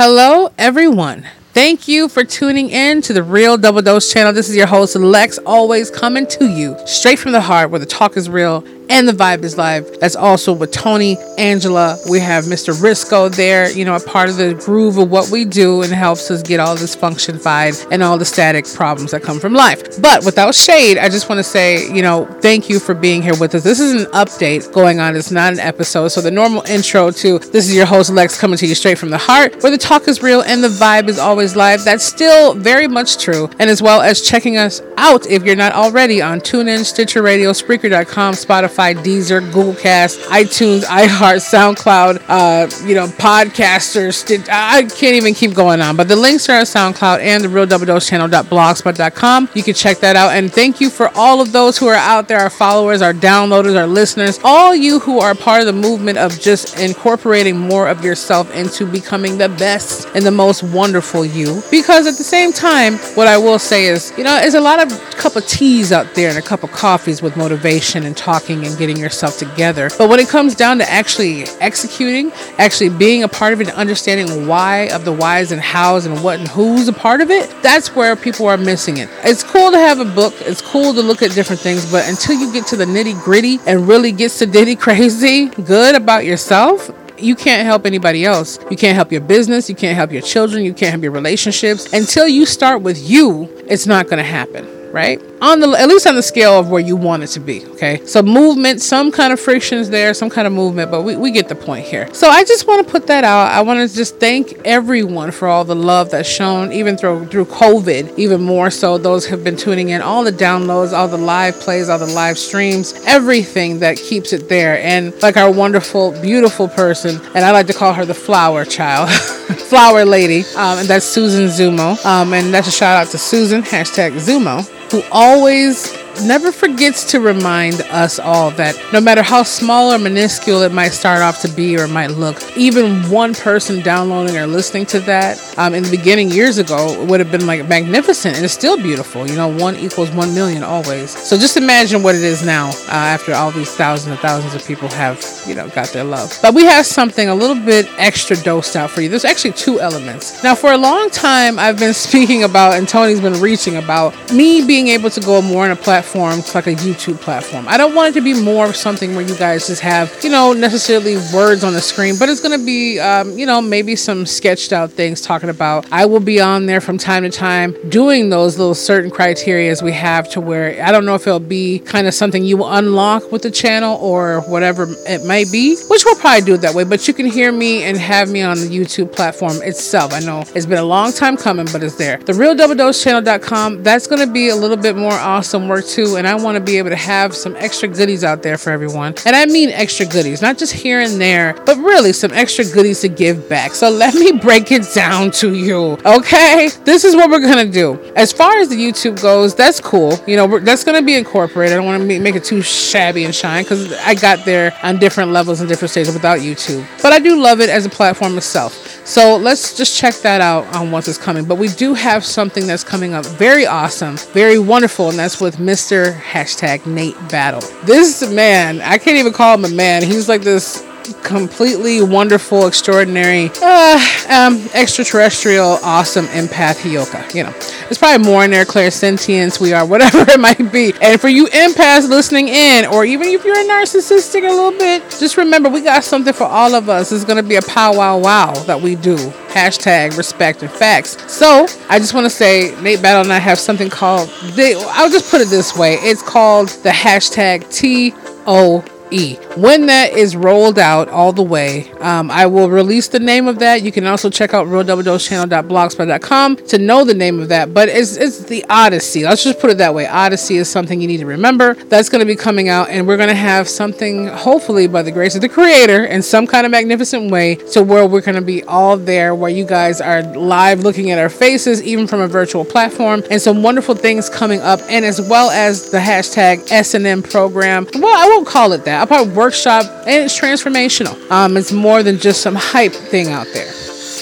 Hello, everyone. Thank you for tuning in to the Real Double Dose channel. This is your host, Lex, always coming to you straight from the heart where the talk is real and the vibe is live. That's also with Tony, Angela. We have Mr. Risco there, you know, a part of the groove of what we do and helps us get all this function fied and all the static problems that come from life. But without shade, I just want to say, you know, thank you for being here with us. This is an update going on. It's not an episode. So the normal intro to this is your host Lex coming to you straight from the heart, where the talk is real and the vibe is always live. That's still very much true. And as well as checking us out if you're not already on TuneIn, Stitcher Radio, Spreaker.com, Spotify Spotify, Deezer, Google Cast, iTunes, iHeart, SoundCloud, uh, you know, podcasters. I can't even keep going on. But the links are at SoundCloud and the Real Double Dose Channel.blogspot.com. You can check that out. And thank you for all of those who are out there, our followers, our downloaders, our listeners, all you who are part of the movement of just incorporating more of yourself into becoming the best and the most wonderful you. Because at the same time, what I will say is, you know, there's a lot of cup of teas out there and a cup of coffees with motivation and talking and getting yourself together. But when it comes down to actually executing, actually being a part of it, and understanding why of the whys and hows and what and who's a part of it, that's where people are missing it. It's cool to have a book, it's cool to look at different things, but until you get to the nitty gritty and really get sedity crazy good about yourself, you can't help anybody else. You can't help your business. You can't help your children. You can't help your relationships. Until you start with you, it's not going to happen right? On the at least on the scale of where you want it to be. Okay, so movement, some kind of frictions there, some kind of movement, but we, we get the point here. So I just want to put that out. I want to just thank everyone for all the love that's shown, even through through COVID, even more so. Those have been tuning in, all the downloads, all the live plays, all the live streams, everything that keeps it there. And like our wonderful, beautiful person, and I like to call her the flower child, flower lady, um, and that's Susan Zumo. Um, and that's a shout out to Susan, hashtag Zumo who always never forgets to remind us all that no matter how small or minuscule it might start off to be or it might look, even one person downloading or listening to that um, in the beginning years ago would have been like magnificent and it's still beautiful. You know, one equals one million always. So just imagine what it is now uh, after all these thousands and thousands of people have, you know, got their love. But we have something a little bit extra dosed out for you. There's actually two elements. Now, for a long time, I've been speaking about, and Tony's been reaching about me being able to go more on a platform platform to like a YouTube platform. I don't want it to be more of something where you guys just have, you know, necessarily words on the screen, but it's going to be, um, you know, maybe some sketched out things talking about. I will be on there from time to time doing those little certain criteria we have to where I don't know if it'll be kind of something you will unlock with the channel or whatever it might be, which we'll probably do it that way. But you can hear me and have me on the YouTube platform itself. I know it's been a long time coming, but it's there. The real double dose channel.com, that's going to be a little bit more awesome work and I want to be able to have some extra goodies out there for everyone. And I mean extra goodies, not just here and there, but really some extra goodies to give back. So let me break it down to you, okay? This is what we're gonna do. As far as the YouTube goes, that's cool. You know, that's gonna be incorporated. I don't want to make it too shabby and shine because I got there on different levels and different stages without YouTube. But I do love it as a platform itself. So let's just check that out on once it's coming. But we do have something that's coming up very awesome, very wonderful, and that's with Mr. Hashtag Nate Battle. This man, I can't even call him a man. He's like this completely wonderful, extraordinary, uh, um, extraterrestrial, awesome empath Hioka. You know, there's probably more in there, clairsentience, we are, whatever it might be. And for you empaths listening in, or even if you're a narcissistic a little bit, just remember we got something for all of us. It's going to be a powwow wow wow that we do. Hashtag respect and facts. So I just want to say, Nate Battle and I have something called, they, I'll just put it this way it's called the hashtag T O E. When that is rolled out all the way, um, I will release the name of that. You can also check out realdoubledosechannel.blogspot.com to know the name of that. But it's, it's the Odyssey. Let's just put it that way. Odyssey is something you need to remember. That's going to be coming out, and we're going to have something, hopefully, by the grace of the Creator, in some kind of magnificent way, to where we're going to be all there, where you guys are live looking at our faces, even from a virtual platform, and some wonderful things coming up, and as well as the hashtag S&M program. Well, I won't call it that. I probably workshop, and it's transformational. Um, it's more than just some hype thing out there.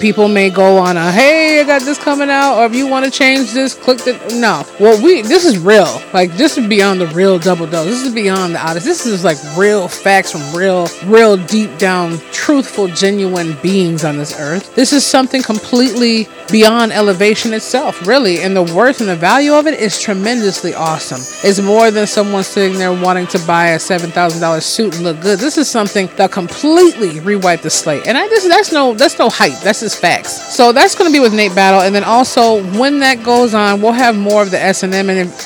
People may go on a hey, I got this coming out, or if you want to change this, click the no. Well, we this is real. Like this is beyond the real double dose. This is beyond the odyssey. This is like real facts from real, real deep down, truthful, genuine beings on this earth. This is something completely beyond elevation itself, really. And the worth and the value of it is tremendously awesome. It's more than someone sitting there wanting to buy a seven thousand dollars suit and look good. This is something that completely rewiped the slate. And I just that's no that's no hype. That's just facts. So that's going to be with Nate Battle, and then also when that goes on, we'll have more of the S and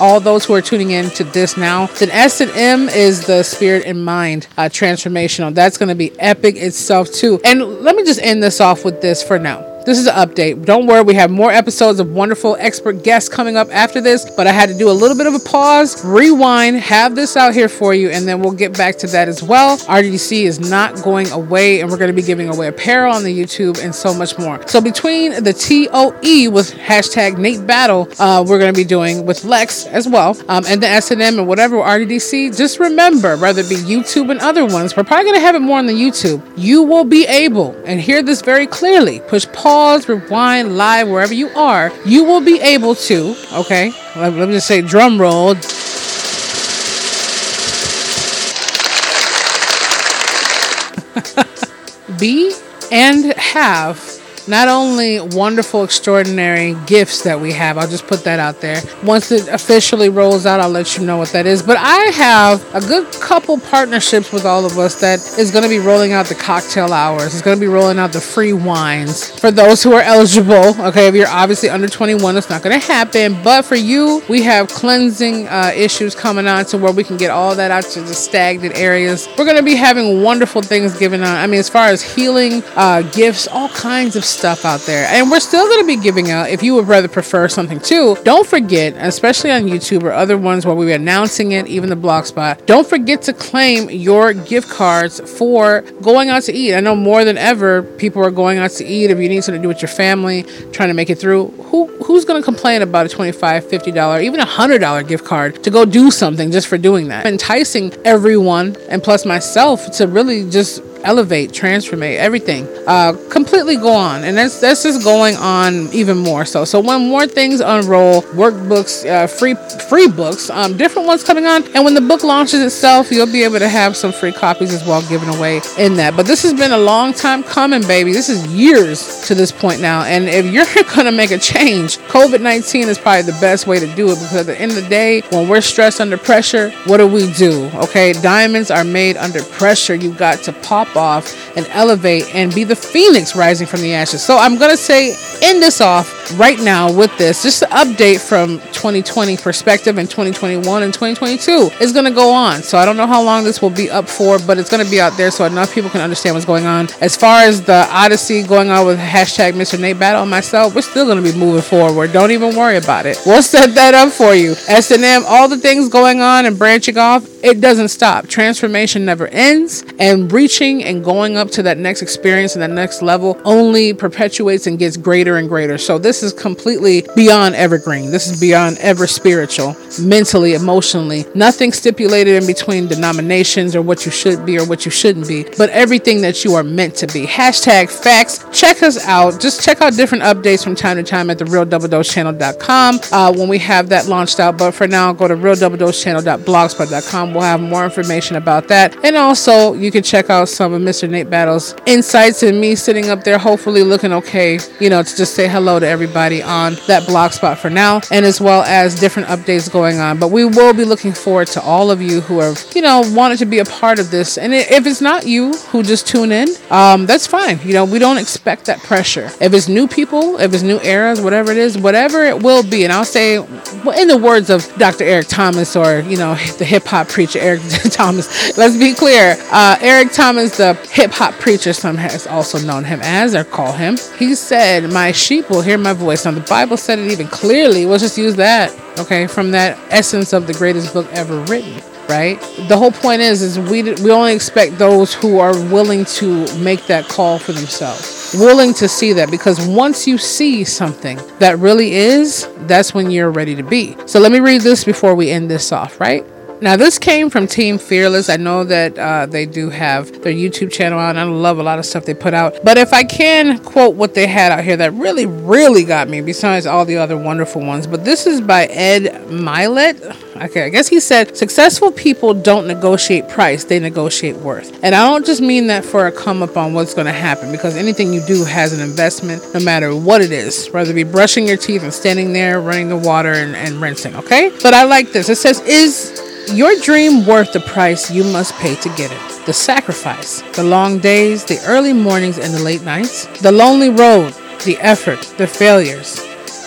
all those who are tuning in to this now, then S and M is the spirit and mind uh, transformational. That's going to be epic itself too. And let me just end this off with this for now. This is an update. Don't worry, we have more episodes of wonderful expert guests coming up after this, but I had to do a little bit of a pause, rewind, have this out here for you, and then we'll get back to that as well. RDC is not going away, and we're going to be giving away apparel on the YouTube and so much more. So between the TOE with hashtag Nate Battle, uh, we're going to be doing with Lex as well, um, and the S&M and whatever RDC, just remember, whether it be YouTube and other ones, we're probably going to have it more on the YouTube. You will be able, and hear this very clearly, push pause pause, rewind, live, wherever you are, you will be able to, okay, let, let me just say drum roll. be and have not only wonderful, extraordinary gifts that we have, I'll just put that out there. Once it officially rolls out, I'll let you know what that is. But I have a good couple partnerships with all of us that is going to be rolling out the cocktail hours. It's going to be rolling out the free wines for those who are eligible. Okay, if you're obviously under 21, it's not going to happen. But for you, we have cleansing uh, issues coming on to where we can get all that out to the stagnant areas. We're going to be having wonderful things given on. I mean, as far as healing, uh, gifts, all kinds of stuff out there. And we're still going to be giving out, if you would rather prefer something too, don't forget, especially on YouTube or other ones where we're announcing it, even the blog spot, don't forget to claim your gift cards for going out to eat. I know more than ever, people are going out to eat. If you need something to do with your family, trying to make it through, who who's going to complain about a $25, $50, even a $100 gift card to go do something just for doing that? Enticing everyone and plus myself to really just elevate, transformate, everything. Uh, completely go on, and that's that's just going on even more so. So when more things unroll, workbooks, uh, free free books, um, different ones coming on, and when the book launches itself, you'll be able to have some free copies as well given away in that. But this has been a long time coming, baby. This is years to this point now, and if you're gonna make a change, COVID nineteen is probably the best way to do it because at the end of the day, when we're stressed under pressure, what do we do? Okay, diamonds are made under pressure. You got to pop off and elevate and be the phoenix rising from the ashes. So I'm going to say, end this off right now with this. Just an update from 2020 perspective and 2021 and 2022 is going to go on. So I don't know how long this will be up for, but it's going to be out there so enough people can understand what's going on. As far as the Odyssey going on with hashtag Mr. Nate Battle and myself, we're still going to be moving forward. Don't even worry about it. We'll set that up for you. S&M, all the things going on and branching off, it doesn't stop. Transformation never ends and reaching and going up to that next experience and that next level only perpetuates and gets greater and greater. So this is completely beyond evergreen. This is beyond ever spiritual, mentally, emotionally. Nothing stipulated in between denominations or what you should be or what you shouldn't be, but everything that you are meant to be. Hashtag facts. Check us out. Just check out different updates from time to time at the real double dose channel.com uh, when we have that launched out. But for now, go to real double dose channel.blogspot.com. We'll have more information about that. And also, you can check out some of Mr. Nate Battle's insights and me sitting up there, hopefully looking okay, you know, to just say hello to everybody on that blog spot for now, and as well as different updates going on. But we will be looking forward to all of you who have, you know, wanted to be a part of this. And if it's not you who just tune in, um, that's fine. You know, we don't expect that pressure. If it's new people, if it's new eras, whatever it is, whatever it will be, and I'll say, in the words of Dr. Eric Thomas or, you know, the hip hop preacher Eric Thomas, let's be clear. Uh, Eric Thomas, the hip hop preacher, some has also known him as or call him, he said, My sheep will hear my voice. Now, the Bible said it even clearly. Let's just use that, okay, from that essence of the greatest book ever written right? The whole point is, is we we only expect those who are willing to make that call for themselves, willing to see that, because once you see something that really is, that's when you're ready to be. So let me read this before we end this off, right? Now, this came from Team Fearless. I know that uh, they do have their YouTube channel out, and I love a lot of stuff they put out. But if I can quote what they had out here that really, really got me, besides all the other wonderful ones, but this is by Ed Mylett. Okay, I guess he said successful people don't negotiate price, they negotiate worth. And I don't just mean that for a come up on what's going to happen, because anything you do has an investment, no matter what it is, whether it be brushing your teeth and standing there, running the water and, and rinsing, okay? But I like this. It says, Is your dream worth the price you must pay to get it? The sacrifice, the long days, the early mornings, and the late nights, the lonely road, the effort, the failures.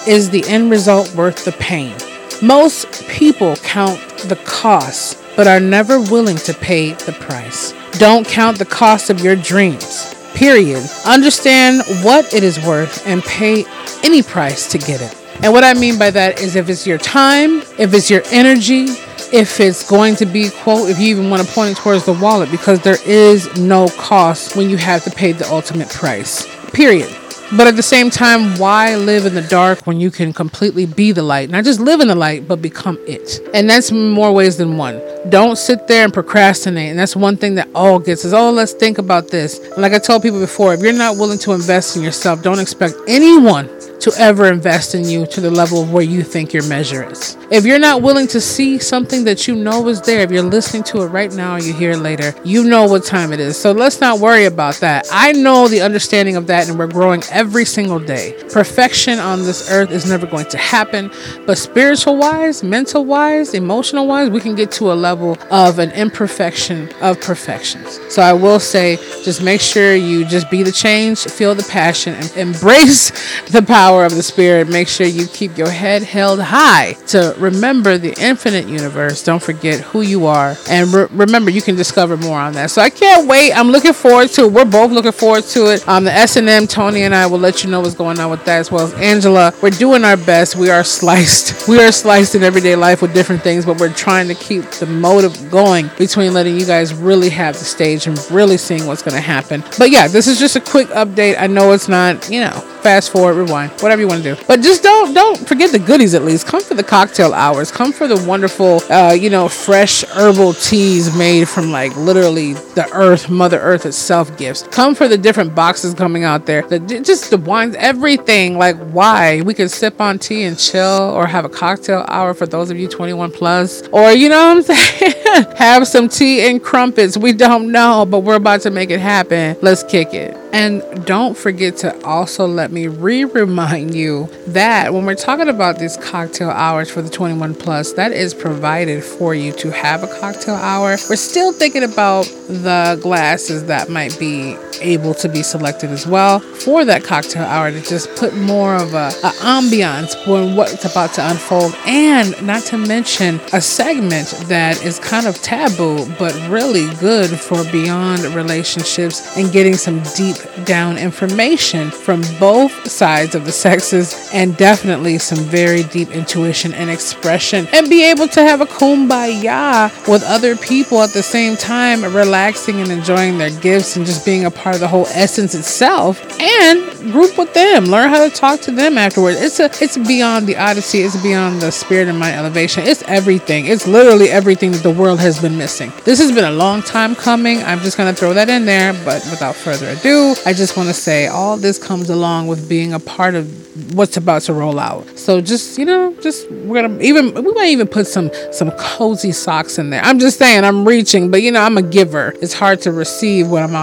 Is the end result worth the pain? Most people count the cost, but are never willing to pay the price. Don't count the cost of your dreams. Period. Understand what it is worth and pay any price to get it. And what I mean by that is if it's your time, if it's your energy, if it's going to be quote if you even want to point it towards the wallet because there is no cost when you have to pay the ultimate price period. But at the same time why live in the dark when you can completely be the light? Not just live in the light but become it. And that's more ways than one. Don't sit there and procrastinate. And that's one thing that all gets is oh let's think about this. And like i told people before if you're not willing to invest in yourself don't expect anyone to ever invest in you to the level of where you think your measure is. If you're not willing to see something that you know is there, if you're listening to it right now or you hear it later, you know what time it is. So let's not worry about that. I know the understanding of that, and we're growing every single day. Perfection on this earth is never going to happen, but spiritual wise, mental wise, emotional wise, we can get to a level of an imperfection of perfections. So I will say, just make sure you just be the change, feel the passion, and embrace the power power of the Spirit, make sure you keep your head held high to remember the infinite universe. Don't forget who you are. And re- remember, you can discover more on that. So I can't wait. I'm looking forward to it. We're both looking forward to it. Um, the S&M, Tony and I will let you know what's going on with that as well as Angela. We're doing our best. We are sliced. We are sliced in everyday life with different things, but we're trying to keep the motive going between letting you guys really have the stage and really seeing what's going to happen. But yeah, this is just a quick update. I know it's not, you know, fast forward, rewind, whatever you want to do. But just don't don't forget the goodies at least. Come for the cocktail hours. Come for the wonderful, uh, you know, fresh herbal teas made from like literally the earth, Mother Earth itself gifts. Come for the different boxes coming out there. The, just the wines, everything. Like why we could sip on tea and chill, or have a cocktail hour for those of you 21 plus, or you know what I'm saying. have some tea and crumpets. We don't know, but we're about to make it happen. Let's kick it. And don't forget to also let me re remind you that when we're talking about these cocktail hours for the 21 plus, that is provided for you to have a cocktail hour. We're still thinking about the glasses that might be able to be selected as well for that cocktail hour to just put more of a, a ambiance when what's about to unfold and not to mention a segment that is kind of taboo but really good for beyond relationships and getting some deep down information from both sides of the sexes and definitely some very deep intuition and expression. And be able to have a kumbaya with other people at the same time relaxing and enjoying their gifts and just being a part of the whole essence itself. And group with them. Learn how to talk to them afterwards it's a it's beyond the odyssey. It's beyond the spirit and my elevation. It's everything. It's literally everything that the world has been missing. This has been a long time coming. I'm just going to throw that in there but without further ado i just want to say all this comes along with being a part of what's about to roll out. So just you know just we're gonna even we might even put some some cozy socks in there. I'm just saying i'm reaching but you know i'm a giver. It's hard to receive what i'm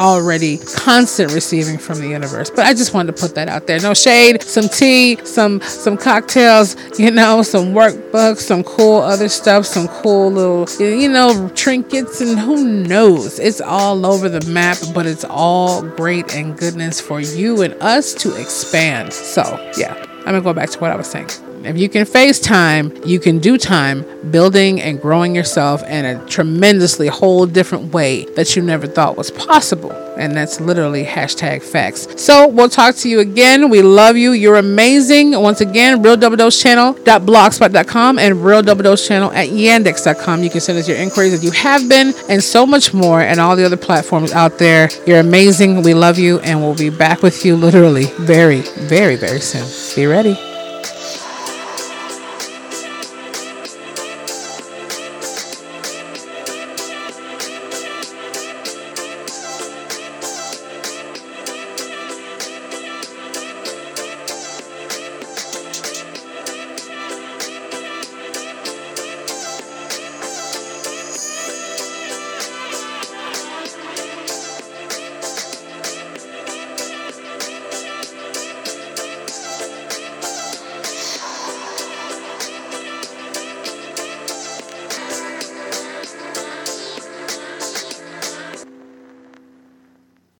already constant receiving from the universe but i just wanted to put that out there. No shade some tea some some cocktails you know some workbooks some cool other stuff some cool little you know trinkets and who knows? It's all over the map but it's all great and goodness for you and us to expand. So yeah i'm gonna go back to what i was saying if you can face time, you can do time building and growing yourself in a tremendously whole different way that you never thought was possible. And that's literally hashtag facts. So we'll talk to you again. We love you. You're amazing. Once again, real double dose channel.blogspot.com and real double dose channel at yandex.com. You can send us your inquiries if you have been and so much more and all the other platforms out there. You're amazing. We love you and we'll be back with you literally very, very, very soon. Be ready.